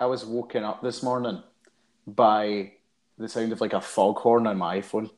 I was woken up this morning by the sound of like a foghorn on my iPhone,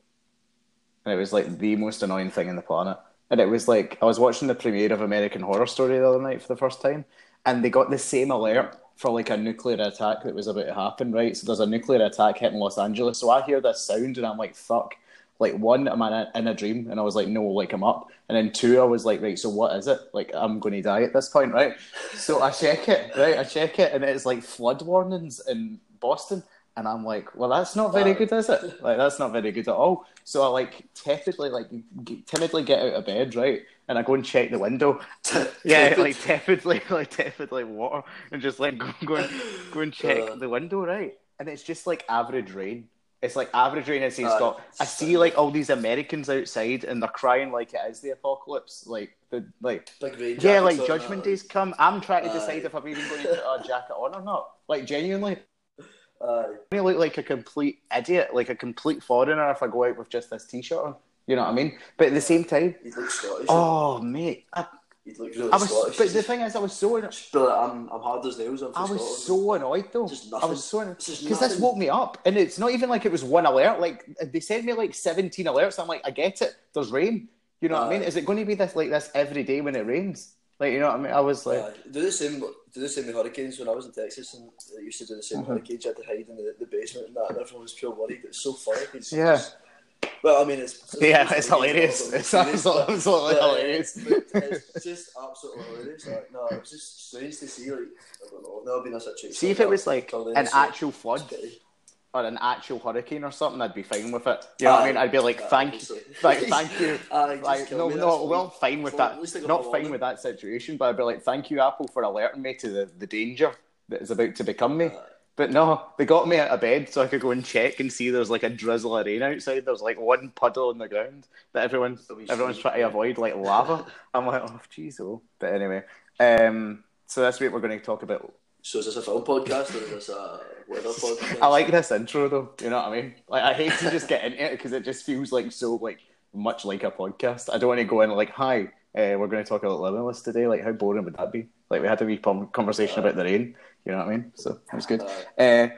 and it was like the most annoying thing in the planet. And it was like I was watching the premiere of American Horror Story the other night for the first time, and they got the same alert for like a nuclear attack that was about to happen, right? So there's a nuclear attack hitting Los Angeles. So I hear this sound and I'm like, fuck. Like one, I'm in a dream? And I was like, no, like I'm up. And then two, I was like, right, so what is it? Like I'm going to die at this point, right? So I check it, right? I check it, and it's like flood warnings in Boston. And I'm like, well, that's not very good, is it? Like, that's not very good at all. So I like tepidly, like timidly get out of bed, right? And I go and check the window. yeah, like tepidly, like tepidly water, and just like go, go and go and check uh, the window, right? And it's just like average rain. It's like average rain. It's uh, got. I see like all these Americans outside, and they're crying like it is the apocalypse. Like the like, yeah, like Judgment Day's come. I'm trying to decide if I'm even going to put a jacket on or not. Like genuinely. Uh, I look like a complete idiot, like a complete foreigner if I go out with just this t-shirt on. You know what I mean? But at the same time, you look Scottish. Oh, mate, I, look really I was, Scottish. But the thing is, I was so. But I'm, I'm hard as nails. I'm I was Scotland. so annoyed though. I was so annoyed because this woke me up, and it's not even like it was one alert. Like they sent me like seventeen alerts. I'm like, I get it. There's rain. You know uh, what I mean? Is it going to be this like this every day when it rains? Like you know what I mean? I was like, uh, do the same. Do the same with hurricanes. When I was in Texas and I used to do the same mm-hmm. hurricanes, you had to hide in the, the basement and that, and everyone was pure worried. It's so funny. It's yeah. Just, well, I mean, it's, it's yeah, it's hilarious. It's absolutely, absolutely but, hilarious. it's just absolutely hilarious. Like, no, it was just strange to see. Like, I don't know, never been a situation. See if it was like an actual flood or an actual hurricane or something, I'd be fine with it. You know what I mean? I'd be like, thank, you, like, thank you. like, no, no, well, fine with that. Not fine with that situation, but I'd be like, thank you, Apple, for alerting me to the, the danger that is about to become me. But no, they got me out of bed so I could go and check and see there's like a drizzle of rain outside. There's like one puddle on the ground that everyone everyone's trying to avoid, like lava. I'm like, oh, jeez, oh. But anyway, um, so this week we're going to talk about. So is this a film podcast or is this a weather podcast? I like this intro though. You know what I mean? Like, I hate to just get into it because it just feels like so like much like a podcast. I don't want to go in like, hi, uh, we're going to talk about Limitless today. Like, how boring would that be? Like, we had a wee conversation uh, about the rain. You know what I mean? So it was good. Uh,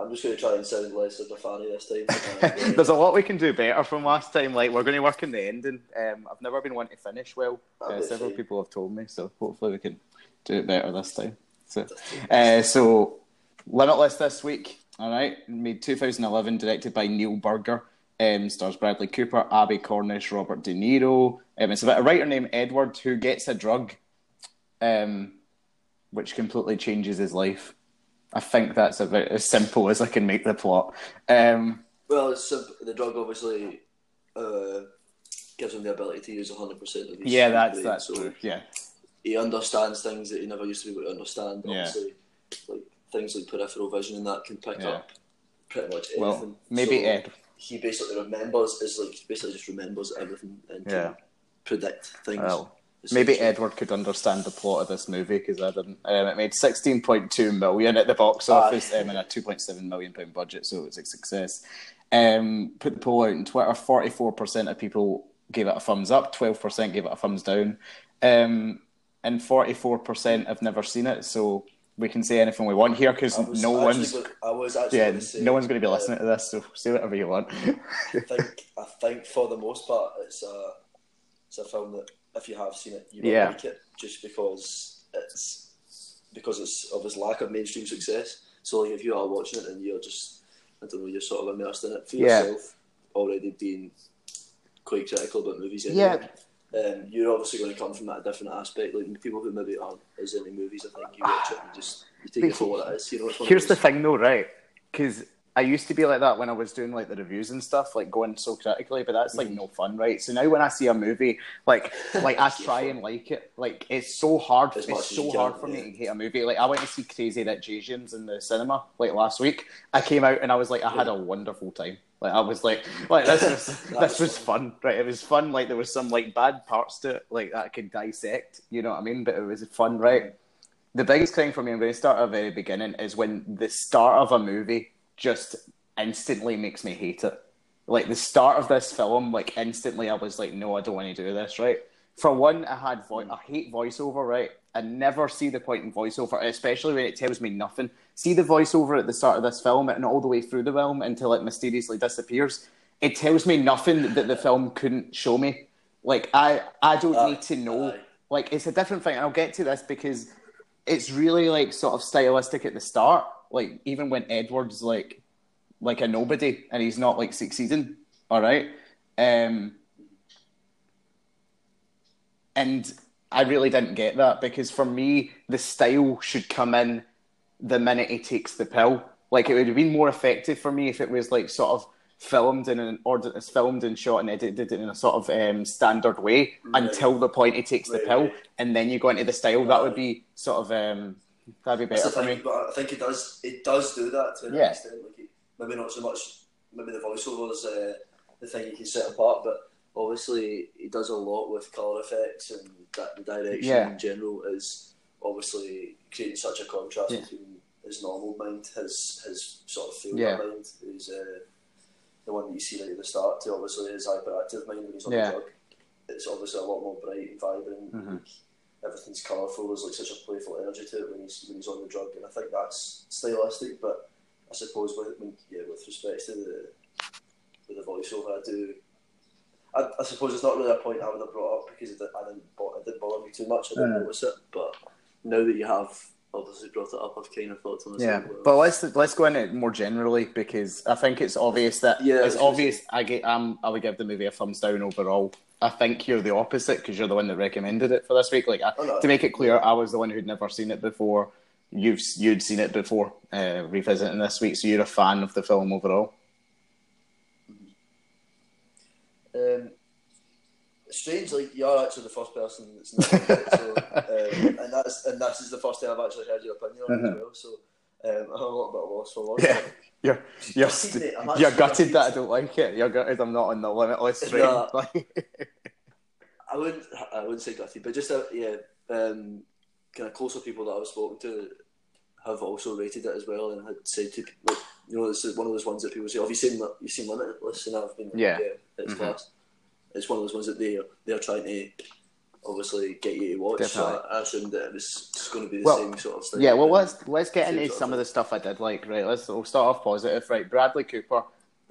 I'm just going to try and sound less of a fanny this time. There's a lot we can do better from last time. Like we're going to work in the ending. Um, I've never been one to finish well. Uh, several people have told me, so hopefully we can do it better this time. So, uh, so Limitless this week. All right, made 2011, directed by Neil Burger. Um, stars Bradley Cooper, Abbie Cornish, Robert De Niro. Um, it's about a writer named Edward who gets a drug. Um, which completely changes his life. I think that's about as simple as I can make the plot. Um, well, the drug obviously uh, gives him the ability to use 100% of his Yeah, that's brain, that's so true. Yeah. He understands things that he never used to be able to understand. Obviously, yeah. like things like peripheral vision and that can pick yeah. up pretty much anything. Well, maybe so Ed. He basically remembers, is like basically just remembers everything and can predict things. Well, Maybe Edward could understand the plot of this movie because I didn't. Um, it made sixteen point two million at the box office um, and a two point seven million pound budget, so it was a success. Um, put the poll out on Twitter. Forty four percent of people gave it a thumbs up. Twelve percent gave it a thumbs down, um, and forty four percent have never seen it. So we can say anything we want here because no one's. I was actually. Yeah, say, no one's going to be listening to this, so say whatever you want. I think. I think for the most part, it's a it's a film that if you have seen it, you yeah. like it just because it's because it's of its lack of mainstream success. So like if you are watching it and you're just I don't know, you're sort of immersed in it for yeah. yourself, already being quite critical about movies anyway. Yeah. Um, you're obviously going to come from that different aspect. Like people who maybe aren't as into movies, I think you watch it and just you take it for what it is. You know, here's the thing, though, right? Because I used to be like that when I was doing like the reviews and stuff, like going so critically, but that's like mm-hmm. no fun, right? So now when I see a movie, like like I try and like it. Like it's so hard. As it's so hard for me to hate a movie. Like I went to see Crazy Rich Asians in the cinema like last week. I came out and I was like, I had a wonderful time. Like I was like, like this was this was fun, right? It was fun. Like there was some like bad parts to it, like that I could dissect. You know what I mean? But it was fun, right? The biggest thing for me, I'm going to start at the very beginning, is when the start of a movie just instantly makes me hate it. Like the start of this film, like instantly I was like, no, I don't want to do this, right? for one, I had vo- I hate voiceover, right? I never see the point in voiceover, especially when it tells me nothing. See the voiceover at the start of this film and all the way through the film until it mysteriously disappears. It tells me nothing that the film couldn't show me. Like I, I don't uh, need to know. Uh, like it's a different thing. I'll get to this because it's really like sort of stylistic at the start. Like even when Edward's like like a nobody and he's not like succeeding. All right. Um, and I really didn't get that because for me, the style should come in the minute he takes the pill. Like it would have been more effective for me if it was like sort of filmed in an order, filmed and shot and edited in a sort of um, standard way right. until the point he takes right, the pill, and then you go into the style. That would be sort of um, that'd be better for thing, me. But I think it does. It does do that to an yeah. extent. Like it, maybe not so much. Maybe the voiceover is uh, the thing you can set apart, but obviously he does a lot with color effects and that the direction yeah. in general is obviously creating such a contrast yeah. between his normal mind, his his sort of field yeah. mind, who's uh, the one that you see right at the start, to obviously his hyperactive mind when he's on the drug. It's obviously a lot more bright and vibrant. Mm-hmm. Everything's colourful. There's like such a playful energy to it when he's when he's on the drug, and I think that's stylistic. But I suppose with yeah, with respect to the with the voiceover, I do I, I, suppose it's not really a point I would have brought up because it, I didn't, it didn't bother me too much. I didn't notice it, but now that you have obviously brought it up, I've kind of thought to myself. Yeah, but let's let's go into it more generally because I think it's obvious that yeah, it's obvious. I get um, I would give the movie a thumbs down overall. I think you're the opposite because you're the one that recommended it for this week. Like oh, no. to make it clear, I was the one who'd never seen it before. You've you'd seen it before, uh, revisiting this week, so you're a fan of the film overall. Um, strange, like you're actually the first person that's it, so, um, and that's and this is the first time I've actually heard your opinion on it as mm-hmm. well. So um, I'm a little bit lost for words. Yeah. You're you're, st- you're gutted that I don't like it. You're gutted I'm not on the limitless train. No, I wouldn't I wouldn't say gutted, but just uh, yeah, um, kind of closer people that I've spoken to have also rated it as well and had said to like you know this is one of those ones that people say, oh, "Have you seen you've seen Limitless?" And I've been like, yeah, yeah it's mm-hmm. class. It's one of those ones that they they're trying to obviously get you to watch. Definitely. So I, assumed that it was going to be the well, same sort of thing. Yeah, well let's let's get into some of, of the stuff I did like. Right, let's we'll start off positive. Right, Bradley Cooper.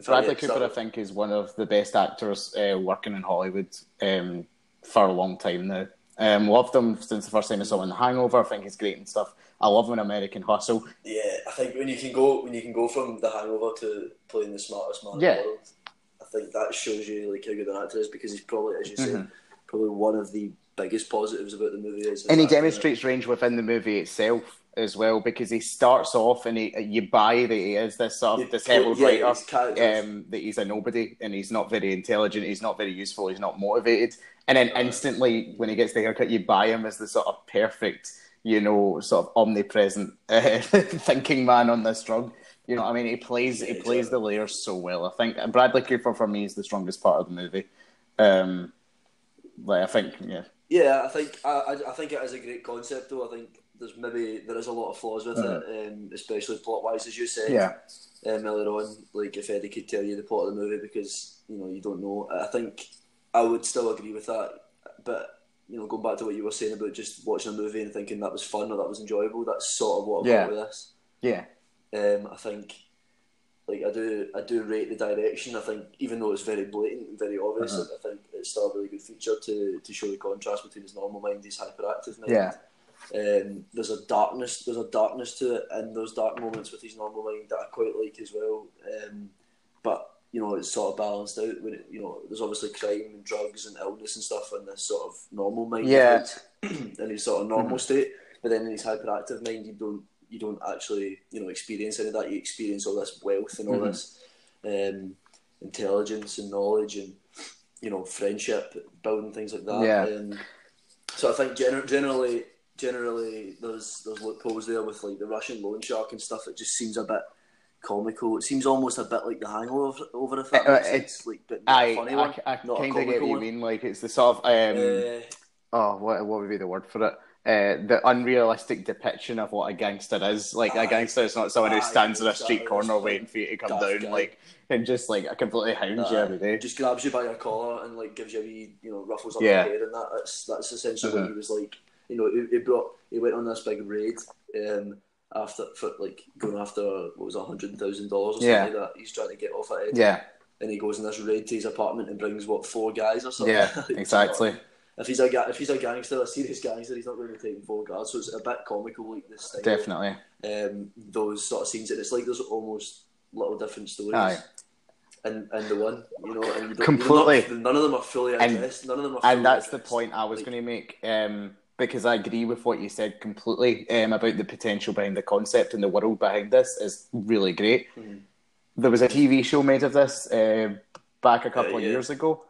Bradley Cooper, I think, is one of the best actors uh, working in Hollywood um, for a long time now. Um, loved him since the first time I saw him in The Hangover. I think he's great and stuff. I love him in American Hustle. Yeah, I think when you can go when you can go from The Hangover to playing the smartest man yeah. in the world, I think that shows you like how good an actor is because he's probably, as you mm-hmm. said, probably one of the biggest positives about the movie is. And he demonstrates range within the movie itself as well because he starts off and he, you buy that he is this sort of disabled yeah, writer, um, that he's a nobody and he's not very intelligent, he's not very useful, he's not motivated, and then instantly when he gets the haircut, you buy him as the sort of perfect, you know, sort of omnipresent uh, thinking man on this drug. You know, I mean, he plays he plays the layers so well. I think Bradley Cooper for me is the strongest part of the movie. Um, like I think, yeah, yeah, I think I, I think it is a great concept though. I think there's maybe there is a lot of flaws with mm-hmm. it, um, especially plot wise, as you said. Yeah. Um, earlier on, like if Eddie could tell you the plot of the movie because you know you don't know. I think I would still agree with that, but you know, going back to what you were saying about just watching a movie and thinking that was fun or that was enjoyable, that's sort of what I yeah. got with this. Yeah. Um, I think, like I do, I do rate the direction. I think even though it's very blatant and very obvious, uh-huh. I think it's still a really good feature to to show the contrast between his normal mind, his hyperactive mind. Yeah. Um, there's a darkness, there's a darkness to it, and those dark moments with his normal mind that I quite like as well. Um, but you know, it's sort of balanced out when it, you know, there's obviously crime and drugs and illness and stuff in this sort of normal mind. Yeah. in his sort of normal mm-hmm. state, but then in his hyperactive mind, you don't you don't actually you know experience any of that. You experience all this wealth and all mm-hmm. this um, intelligence and knowledge and you know friendship building things like that. Yeah. Um, so I think gener- generally generally there's there's loopholes there with like the Russian loan shark and stuff. It just seems a bit comical. It seems almost a bit like the Hangover over if that uh, it's like but I, funny I, I, I kind of get what you mean. Like it's the sort of um, uh, oh what what would be the word for it? Uh, the unrealistic depiction of what a gangster is. Like a gangster is not someone who stands in a street corner waiting for you to come down, guy. like and just like completely hounds you every day. Just grabs you by your collar and like gives you a wee, you know, ruffles up yeah. your hair and that. That's that's essentially uh-huh. what he was like. You know, he, he, brought he went on this big raid. Um, after for like going after what was a hundred thousand dollars or something yeah. like that. He's trying to get off at it. Yeah. And he goes in this raid to his apartment and brings what four guys or something. Yeah, exactly. If he's a if he's a gangster, a serious gangster, he's not going to be taking four guards. So it's a bit comical, like this. Style. Definitely. Um, those sort of scenes, and it's like there's almost little different stories. Aye. And, and the one, you know, and you completely. Not, none of them are fully addressed. And, none of them are. and that's addressed. the point I was like, going to make. Um, because I agree with what you said completely um, about the potential behind the concept and the world behind this is really great. Mm-hmm. There was a TV show made of this uh, back a couple uh, yeah. of years ago.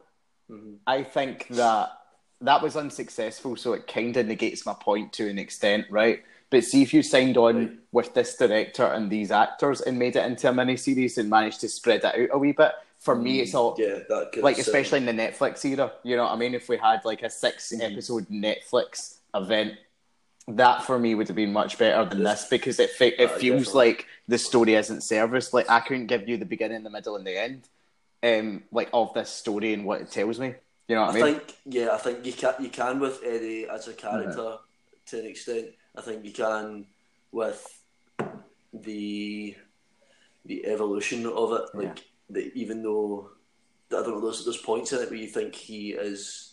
Mm-hmm. I think that that was unsuccessful, so it kind of negates my point to an extent, right? But see if you signed on right. with this director and these actors and made it into a mini series and managed to spread it out a wee bit. For me, it's all yeah, like especially in the Netflix era. You know what I mean? If we had like a 6 mm-hmm. episode Netflix event, that for me would have been much better than this, because it it uh, feels definitely. like the story isn't serviced. Like I couldn't give you the beginning, the middle, and the end, um, like of this story and what it tells me. You know what I, I mean? think yeah, I think you can you can with Eddie as a character mm-hmm. to an extent. I think you can with the the evolution of it. Like yeah. the, even though I don't know, there's there's points in it where you think he is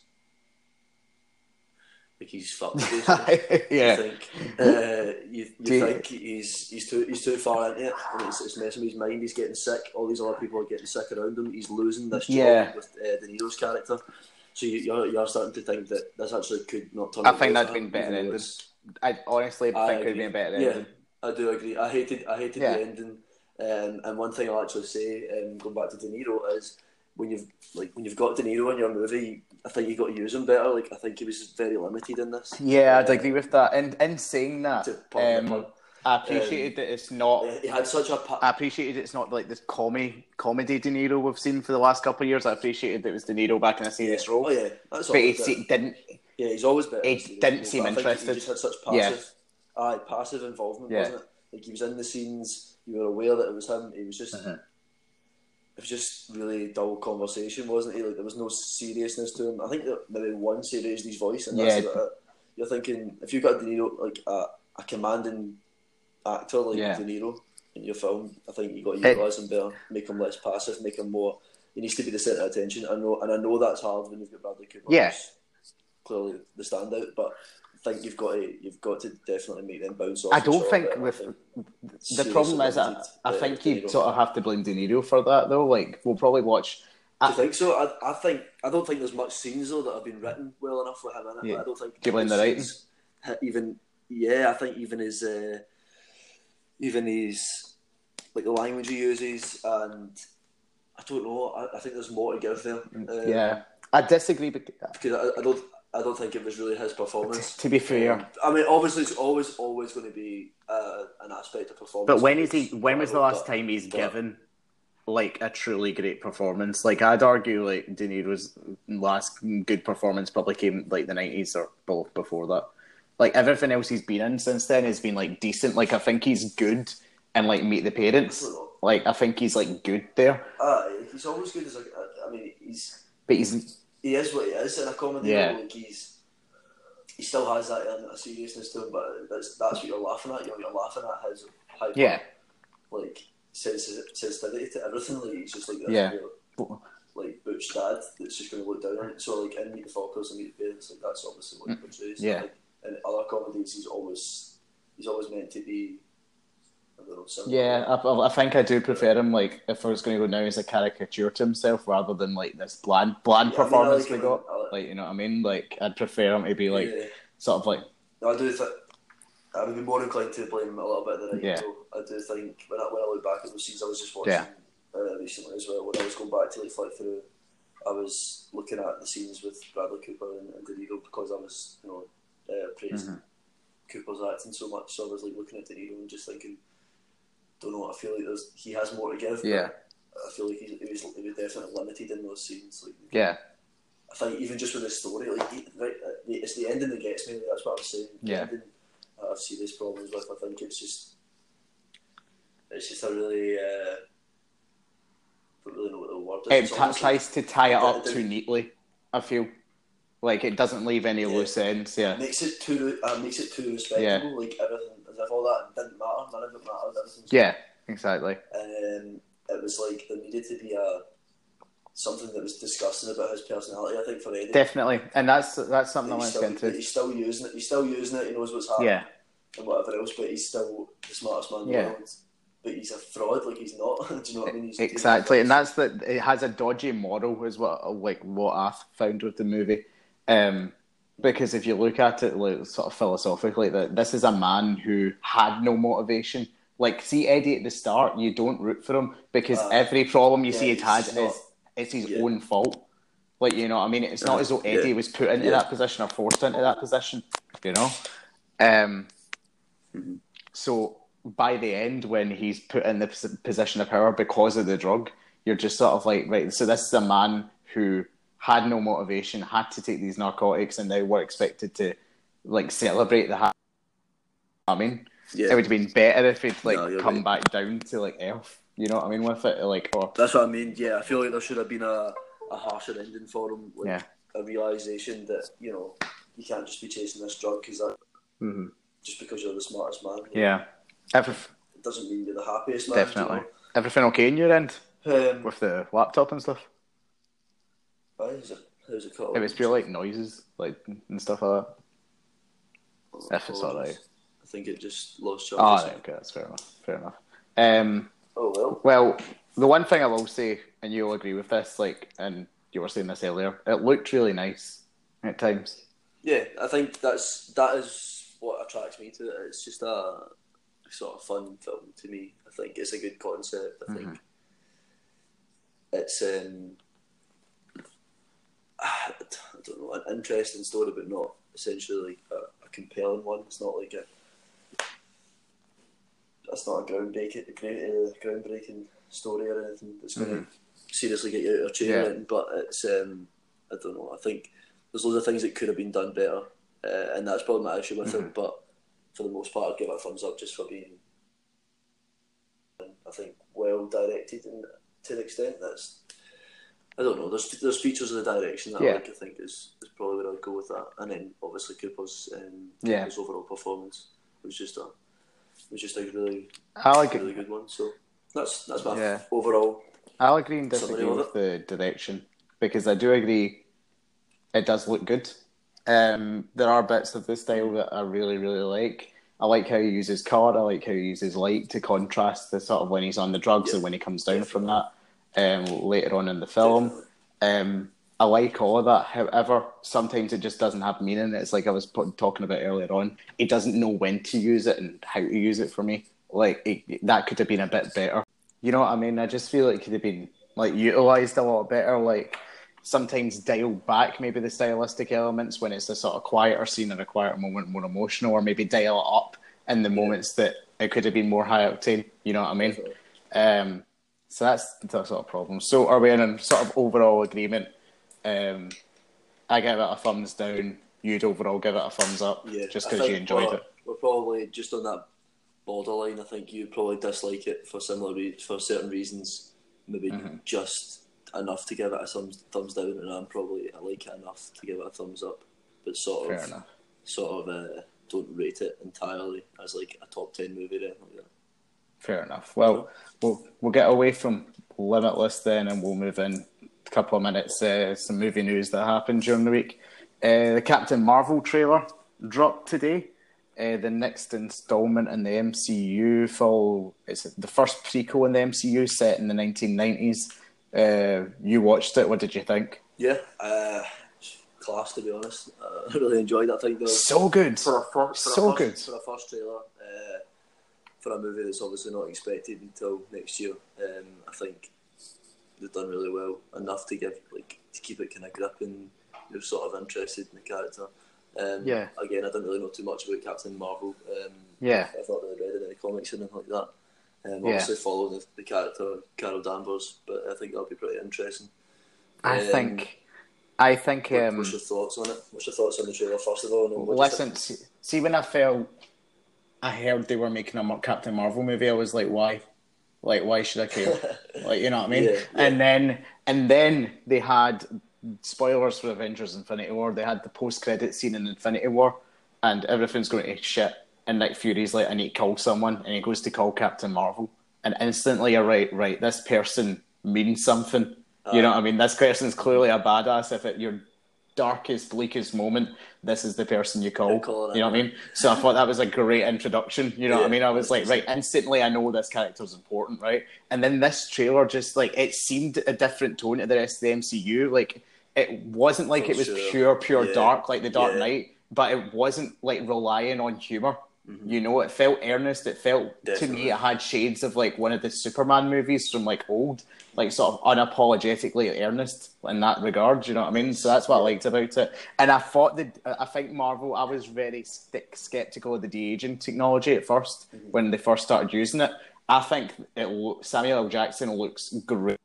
like he's fucked. yeah. You think, uh, you, you think he's he's too he's too far into it, and it's, it's messing with his mind. He's getting sick. All these other people are getting sick around him. He's losing this job yeah. with uh, De Niro's character. So you, you're you're starting to think that this actually could not turn. I think that'd been better ending. I honestly I think it'd been better yeah, ending. I do agree. I hated I hated yeah. the ending. Um, and one thing I'll actually say, um, going back to De Niro, is when you've like when you've got De Niro in your movie, I think you got to use him better. Like I think he was very limited in this. Yeah, I'd uh, agree with that. And in saying that, um, I appreciated um, that it's not. He had such a. Pa- I appreciated it's not like this comedy comedy De Niro we've seen for the last couple of years. I appreciated that it was De Niro back in a serious yeah. role. Oh yeah, that's all. but he se- didn't. Yeah, he's always been. He didn't seem interested. He just had such passive, yeah. aye, passive involvement, yeah. wasn't it? Like he was in the scenes. You were aware that it was him. He was just. Uh-huh it was just really dull conversation, wasn't it? Like there was no seriousness to him. I think that maybe once he raised his voice, and that's yeah. about it. You're thinking if you've got De Niro like a, a commanding actor like yeah. De Niro in your film, I think you got to utilise him better, make him less passive, make him more. He needs to be the centre of attention. I know, and I know that's hard when you've got Bradley Cooper. Yeah, clearly the standout, but think you've got to you've got to definitely make them bounce off. I don't think with the problem is I, I think you sort of have to blame De Niro for that though. Like we'll probably watch. Do you think so? I, I think I don't think there's much scenes though that have been written well enough with him in it. Yeah. I don't think. Do you blame the writing? Even yeah, I think even his uh, even his like the language he uses and I don't know. I, I think there's more to give there. Um, yeah, I disagree because I, I don't. I don't think it was really his performance. To be fair, um, I mean, obviously, it's always always going to be uh, an aspect of performance. But when is he? When was the last but, time he's but, given like a truly great performance? Like I'd argue, like De Niro's last good performance probably came like the nineties or both before that. Like everything else he's been in since then has been like decent. Like I think he's good and like Meet the Parents. Like I think he's like good there. Uh, he's always good as like I mean he's. But he's he is what he is in a comedy. Yeah. Like he's he still has that element of seriousness to him, but that's that's what you're laughing at. You're, you're laughing at his hyper, yeah, like sensitivity to everything. Like he's just like this yeah. Real, like butch dad that's just going to look down on it. So like in Meet the Fockers and Meet the Parents, like that's obviously what mm. he portrays. Yeah. Like, in other comedies, he's always he's always meant to be yeah, I, I, think I do prefer him. Like, if I was going to go now as a caricature to himself rather than like this bland, bland yeah, performance I mean, like we got. Like, like, you know what I mean? Like, I'd prefer him to be like yeah. sort of like. I do think I would be more inclined to blame him a little bit than I yeah. I do think when I, when I look back at the scenes I was just watching yeah. uh, recently as well, when I was going back to like flick through, I was looking at the scenes with Bradley Cooper and, and De Niro because I was you know uh, praising mm-hmm. Cooper's acting so much, so I was like looking at De Niro and just thinking don't know. I feel like there's he has more to give. Yeah. I feel like he, he was he was definitely limited in those scenes. Like yeah. I think even just with the story, like right, it's the ending that gets me. That's what I'm saying. Yeah. ending I have serious problems with. I think it's just it's just a really uh, don't really know what the word is. It t- tries to tie it up too neatly. I feel like it doesn't leave any Yeah. loose ends. Yeah, makes it too uh, makes it too respectable. Yeah. Like everything, as if all that didn't matter. None of it mattered. Yeah, exactly. and um, it was like there needed to be a something that was disgusting about his personality. I think for Eddie, Definitely, and that's that's something I he's want to get into. he's still using it. He's still using it. He knows what's happening Yeah, and whatever else, but he's still the smartest man in Yeah. the world. But he's a fraud. Like he's not. Do you know what I mean? He's, exactly, and that's that. It has a dodgy moral, is what like what I found with the movie. Um, because if you look at it like sort of philosophically, that this is a man who had no motivation. Like, see Eddie at the start, you don't root for him because Uh, every problem you yeah, see he's had not- is it's his yeah. own fault. Like, you know what I mean? It's not Uh, as though Eddie yeah. was put into that position or forced into that position. You know. Um. Mm-hmm. So by the end, when he's put in the position of power because of the drug, you're just sort of like, right. So this is a man who had no motivation, had to take these narcotics, and now we're expected to like celebrate the. Ha- I mean, Yeah. it would have been better if he'd like No, come right. back down to like Elf. You know what I mean with it, like or That's what I mean. Yeah, I feel like there should have been a, a harsher ending for him. Like Yeah. a realization that you know you can't just be chasing this drug because that Mhm. just because you're the smartest man. yeah, Every- It doesn't mean you're the happiest man. definitely. Everything okay in your end Um, with the laptop and stuff? Is it? How's it called? It was pure like noises, like and stuff like that. If it's alright. I think it just lost Oh, charge. right, okay, that's fair enough. Fair enough. Um, Oh well. well, the one thing I will say, and you'll agree with this, like, and you were saying this earlier, it looked really nice at times. Yeah, I think that's that is what attracts me to it. It's just a sort of fun film to me. I think it's a good concept. I think it's um, I don't know an interesting story, but not essentially like a, a compelling one. It's not like a that's not a groundbreaking, uh, groundbreaking story or anything that's going to seriously get you out of your chair. Yeah. But it's um, I don't know. I think there's loads of things that could have been done better, uh, and that's probably my issue with it. But for the most part, I'd give it a thumbs up just for being, I think, well directed and to an extent that's. I don't know. There's there's features of the direction that Yeah. I like. I think is, is probably where I'd go with that, and then obviously Cooper's um, Yeah. Cooper's overall performance was just a was just a really I like really it. good one. So that's that's my Yeah. overall. I'll agree and disagree with the direction because I do agree it does look good. Um, there are bits of the style that I really, really like. I like how he uses colour. I like how he uses light to contrast the sort of when he's on the drugs Yeah. and when he comes down from that um, later on in the film. Um, I like all of that. However, sometimes it just doesn't have meaning. It's like I was talking about earlier on. It doesn't know when to use it and how to use it for me. Like it, that could have been a bit better. You know what I mean? I just feel like it could have been like utilized a lot better. Like sometimes dial back maybe the stylistic elements when it's a sort of quieter scene or a quieter moment, more emotional, or maybe dial it up in the moments that it could have been more high octane. You know what I mean? Um, so that's the sort of problem. So are we in a sort of overall agreement? Um, I give it a thumbs down. You'd overall give it a thumbs up, Yeah, just because you enjoyed it. We're probably just on that borderline. I think you probably dislike it for similar re- for certain reasons. Maybe Mm-hmm. just enough to give it a thumbs thumbs down, and I'm probably I like it enough to give it a thumbs up, but sort Fair of enough. sort of uh, don't rate it entirely as like a top ten movie or anything like that. Fair enough. Well, we'll we'll get away from Limitless then, and we'll move in a couple of minutes. Uh, some movie news that happened during the week. Uh, the Captain Marvel trailer dropped today. Uh, the next installment in the MCU. Follow it's the first prequel in the MCU set in the 1990s. Uh, you watched it. What did you think? Yeah, uh, class to be honest. Uh, I really enjoyed that. thing. So good. for a, fir- for So a good. first, for a first trailer for a movie that's obviously not expected until next year. Um, I think they've done really well enough to give like to keep it kind of gripping. You're sort of interested in the character. Um, Yeah. Again, I don't really know too much about Captain Marvel. Um, Yeah. I've not really read any comics or anything like that. Um, Yeah. Obviously, follow the, the character Carol Danvers, but I think that'll be pretty interesting. I Um, think I think. Um, What's your thoughts on it? What's your thoughts on the trailer first of all? and then what do you listen, see, see when I felt, I heard they were making a Captain Marvel movie. I was like, why? Like, why should I care? like, you know what I mean? Yeah, yeah. And then, and then they had spoilers for Avengers: Infinity War. They had the post-credit scene in Infinity War, and everything's going to shit. And Nick Fury's like, I need to call someone, and he goes to call Captain Marvel, and instantly you're right, right. This person means something. You know what I mean? This person's clearly a badass. If at your darkest, bleakest moment, this is the person you call. You're You know what I mean? So I thought that was a great introduction. You know what I mean? I was like, right, instantly I know this character's important, right? And then this trailer just like it seemed a different tone to the rest of the MCU. Like it wasn't like For it was sure. pure, pure Yeah. dark like the Dark Yeah. Knight, but it wasn't like relying on humor. You know, it felt earnest. It felt to Mm-hmm. Me, it had shades of like one of the Superman movies from like old, like sort of unapologetically earnest in that regard. You know what I mean? So that's what I liked about it. And I thought that I think Marvel. I was very skeptical of the de aging technology at 1st Mm-hmm. when they first started using it. I think it Samuel L. Jackson looks great.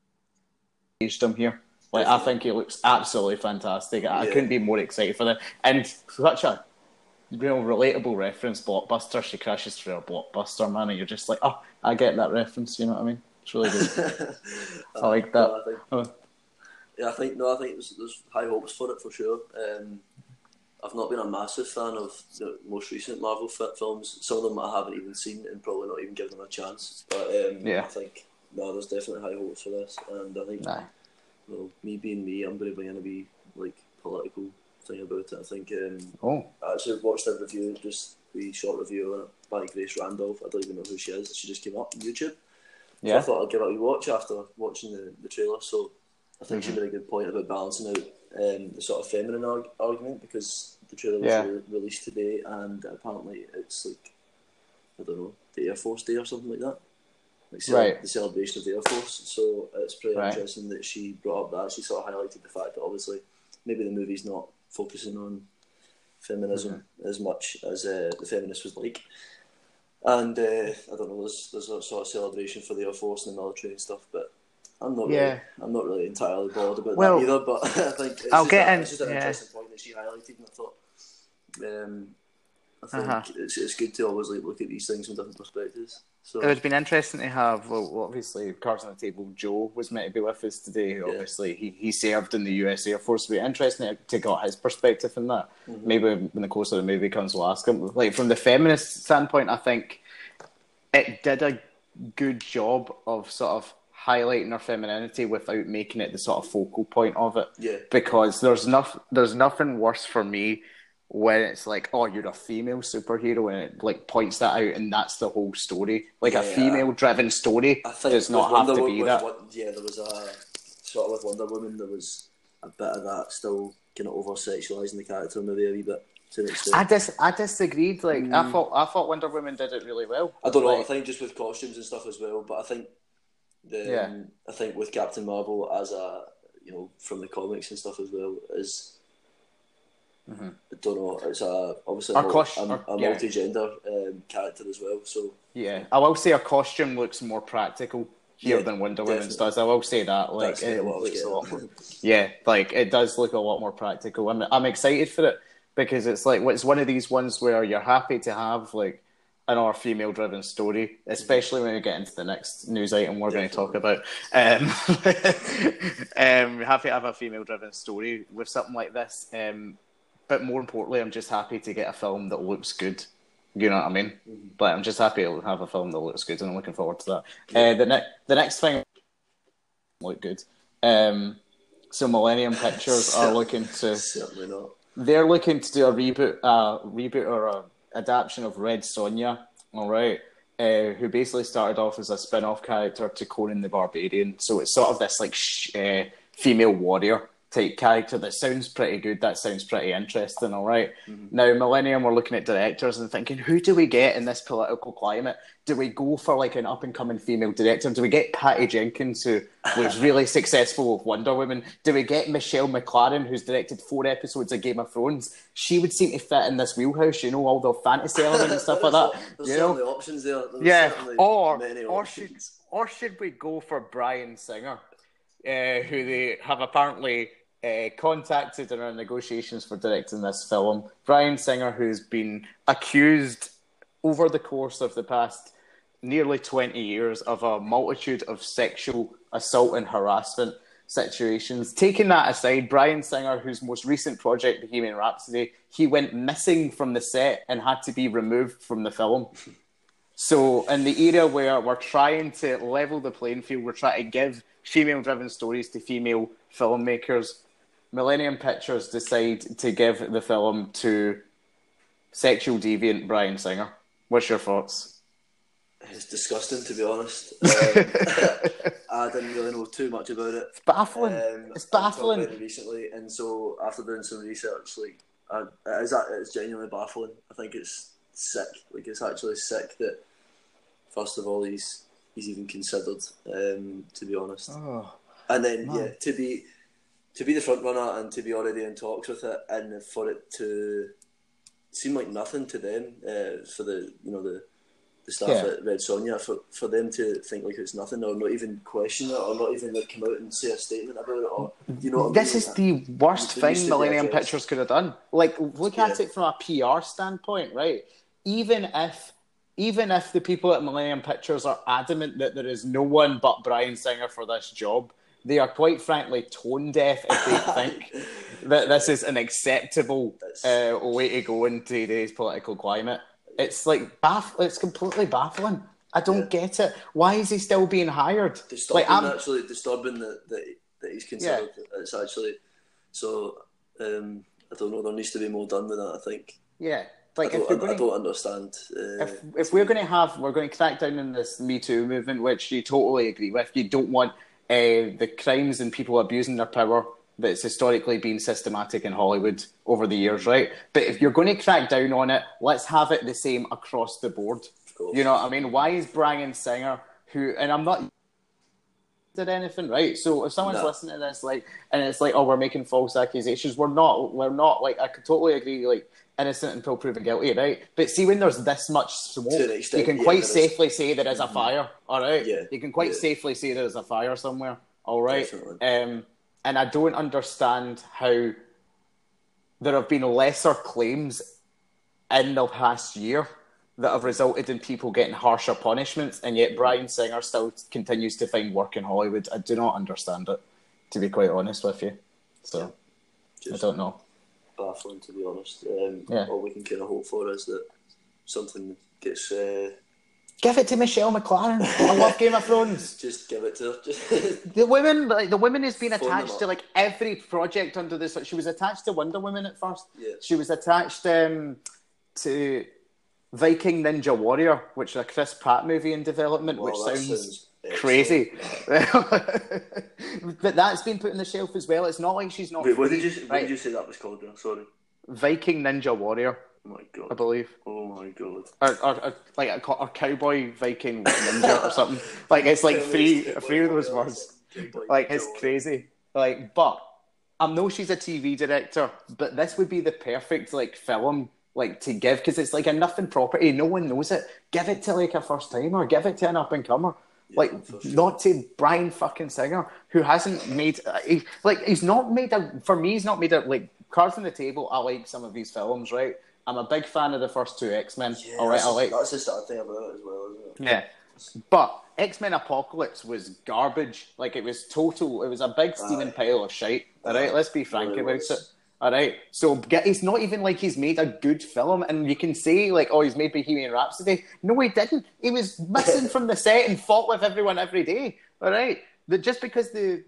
Aged him here. Like I think he looks absolutely fantastic. I Yeah. couldn't be more excited for that. And such a real relatable reference, blockbuster. She crashes through a blockbuster, man, and you're just like, oh, I get that reference. You know what I mean? It's really good. I like that. No, I think, Oh, yeah, I think no, I think there's, there's high hopes for it for sure. Um, I've not been a massive fan of the most recent Marvel fi- films. Some of them I haven't even seen and probably not even given them a chance. But um, Yeah. I think no, there's definitely high hopes for this, and I think Nah. well, me being me, I'm probably going to bring in a wee like political thing about it. I think um, Oh, I actually watched a review, just a short review by Grace Randolph. I don't even know who she is. She just came up on YouTube. So I thought I'd give it a watch after watching the, the trailer. So I think she Mm-hmm. made a good point about balancing out um, the sort of feminine arg- argument because the trailer was Yeah. re- released today and apparently it's like, I don't know, the Air Force Day or something like that. Like cele- Right. the celebration of the Air Force. So it's pretty Right. interesting that she brought up that. She sort of highlighted the fact that obviously maybe the movie's not focusing on feminism Mm-hmm. as much as uh, the feminist was like. And uh, I don't know, there's there's a sort of celebration for the Air Force and the military and stuff, but I'm not really, Yeah. I'm not really entirely bothered about Well, that either. But I think it's I'll just, get a, in- it's just an yeah. interesting point that she highlighted, and I thought, um, I think Uh-huh. it's it's good to always like look at these things from different perspectives. So It would have been interesting to have, well, obviously, cards on the table. Joe was meant to be with us today. Yeah. Obviously, he, he served in the US Air Force. It'd be interesting to get his perspective on that. Mm-hmm. Maybe when the course of the movie comes, we'll ask him. Like, from the feminist standpoint, I think it did a good job of sort of highlighting her femininity without making it the sort of focal point of it. Yeah. Because there's nothing, there's nothing worse for me when it's like, oh, you're a female superhero, and it like points that out, and that's the whole story. Like a female-driven story I think does not have Wonder to be that. Won- yeah, there was a sort of with Wonder Woman, there was a bit of that still kind of over sexualizing the character maybe a wee bit to an extent. I dis- I disagreed. Like I thought, I thought Wonder Woman did it really well. Mm. I don't know. I think just with costumes and stuff as well. But I think the Yeah. I think with Captain Marvel as a you know from the comics and stuff as well is I don't know. It's a obviously a, Our mul- cos- a, a yeah. multi-gender um, character as well. So yeah, I will say her costume looks more practical here Yeah, than Wonder Woman's definitely. does. I will say that. Like That's it looks a lot more. Yeah, like it does look a lot more practical. I'm I'm excited for it because it's like it's one of these ones where you're happy to have like another female driven story, especially when we get into the next news item we're going to talk about. Um, um, happy to have a female driven story with something like this. Um, but more importantly, I'm just happy to get a film that looks good. You know what I mean? But I'm just happy to have a film that looks good, and I'm looking forward to that. Uh, the next, the next thing look good. Um, so Millennium Pictures are looking to certainly not. they're looking to do a reboot, uh, reboot or a adaptation of Red Sonja. All right, uh, who basically started off as a spin-off character to Conan the Barbarian. So it's sort of this like sh- uh, female warrior type character that sounds pretty good. That sounds pretty interesting. All right. Now Millennium, we're looking at directors and thinking, who do we get in this political climate? Do we go for like an up and coming female director? Do we get Patty Jenkins, who was really successful with Wonder Woman? Do we get Michelle MacLaren, who's directed four episodes of Game of Thrones? She would seem to fit in this wheelhouse, you know, all the fantasy element and stuff like that. There's You know, options there. There's yeah, or or should or should we go for Bryan Singer, uh, who they have apparently uh, contacted in our negotiations for directing this film. Bryan Singer, who's been accused over the course of the past nearly 20 years of a multitude of sexual assault and harassment situations. Taking that aside, Bryan Singer, whose most recent project, Bohemian Rhapsody, he went missing from the set and had to be removed from the film. So, in the era where we're trying to level the playing field, we're trying to give female driven stories to female filmmakers, Millennium Pictures decide to give the film to sexual deviant Bryan Singer. What's your thoughts? It's disgusting, to be honest. Um, I didn't really know too much about it. It's baffling. Um, it's baffling. It recently, and so after doing some research, like, I, it is, it's genuinely baffling. I think it's sick. Like, it's actually sick that, first of all, he's he's even considered. Um, to be honest, oh, and then man. yeah, to be to be the front runner and to be already in talks with it, and for it to seem like nothing to them uh, for the you know the the staff Yeah. at Red Sonja for, for them to think like it's nothing or not even question it or not even like come out and say a statement about it or you know what I this mean? is the worst thing Millennium. Pictures could have done. Like, look at it from a PR standpoint, right? Even if, even if the people at Millennium Pictures are adamant that there is no one but Bryan Singer for this job, they are quite frankly tone deaf if they think that this is an acceptable uh, way to go in today's political climate. It's like baff. It's completely baffling. I don't get it. Why is he still being hired? disturbing Like, I'm, actually disturbing that, that that he's considered Yeah. it's actually so um, I don't know there needs to be more done with that I think yeah. Like I, if don't, I, don't understand uh, if if we're going to have we're going to crack down on this Me Too movement, which you totally agree with. You don't want uh, the crimes and people abusing their power that's historically been systematic in Hollywood over the years, right? But if you're going to crack down on it, let's have it the same across the board. You know what I mean? Why is Bryan Singer, who, and I'm not did anything right. So if someone's No. listening to this, like, and it's like, oh, we're making false accusations, we're not. We're not. Like, I could totally agree. Like, innocent until proven guilty, right? But see, when there's this much smoke, extent, you can yeah, quite there is. safely say there is a fire. All right, Yeah, you can quite yeah. safely say there is a fire somewhere. All right, um, and I don't understand how there have been lesser claims in the past year that have resulted in people getting harsher punishments, and yet Bryan Singer still continues to find work in Hollywood. I do not understand it, to be quite honest with you. So I don't know. baffling to be honest um, Yeah. all we can kind of hope for is that something gets uh, Give it to Michelle MacLaren. I love Game of Thrones. just give it to her just The women, like the woman, has been Phone attached to like every project under this. She was attached to Wonder Woman at first. Yeah. She was attached um, to Viking Ninja Warrior, which is a Chris Pratt movie in development, Wow, which sounds sounds crazy. but that's been put on the shelf as well. It's not like she's not. Wait, what free, did you what did you say that was called then? sorry Viking Ninja Warrior, oh my god! I believe. oh my god Or, or, or like a, a cowboy Viking ninja or something. Like it's like three, three of those words. Like it's crazy. Like, but I know she's a TV director, but this would be the perfect like film like to give because it's like a nothing property. No one knows it. Give it to like a first timer. Give it to an up and comer. Like sure. not to Bryan fucking Singer, who hasn't made uh, he, like he's not made a for me. He's not made a like cards on the table. I like some of these films, right? I'm a big fan of the first two X Men. Yeah, All right, I like that's the sad thing about it as well, isn't it? yeah. But X Men Apocalypse was garbage. Like it was total. It was a big steaming pile of shite. All right, let's be frank Really about was. it. All right. So get, it's not even like he's made a good film, and you can say like, "Oh, he's made Bohemian Rhapsody." No, he didn't. He was missing from the set and fought with everyone every day. All right. That just because the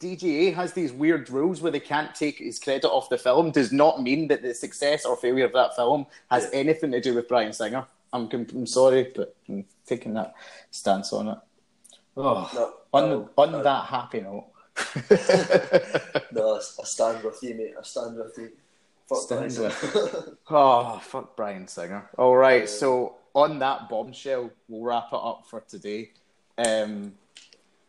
DGA has these weird rules where they can't take his credit off the film does not mean that the success or failure of that film has Yeah. anything to do with Bryan Singer. I'm, I'm sorry, but I'm taking that stance on it. Oh, No, on no, on no. that happy note. No, I, I stand with you, mate. I stand with you. Fuck Stand Bryson. Oh, fuck Bryan Singer. All right, so on that bombshell, we'll wrap it up for today. Um,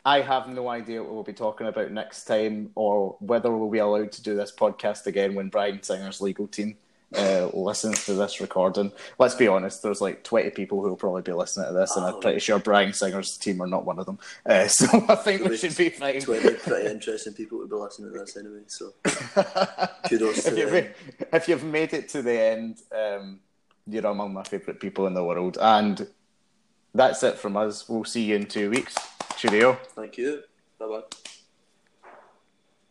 I have no idea what we'll be talking about next time or whether we'll be allowed to do this podcast again when Bryan Singer's legal team uh, listens to this recording. Let's be honest, there's like 20 people who will probably be listening to this, and I'm Oh. pretty sure Bryan Singer's team are not one of them. Uh, so I think we should be fine. Twenty pretty interesting people to be listening to this anyway. So kudos to if, you've, if you've made it to the end, um, you're among my favourite people in the world. And that's it from us. We'll see you in two weeks. Cheerio. Thank you. Bye bye.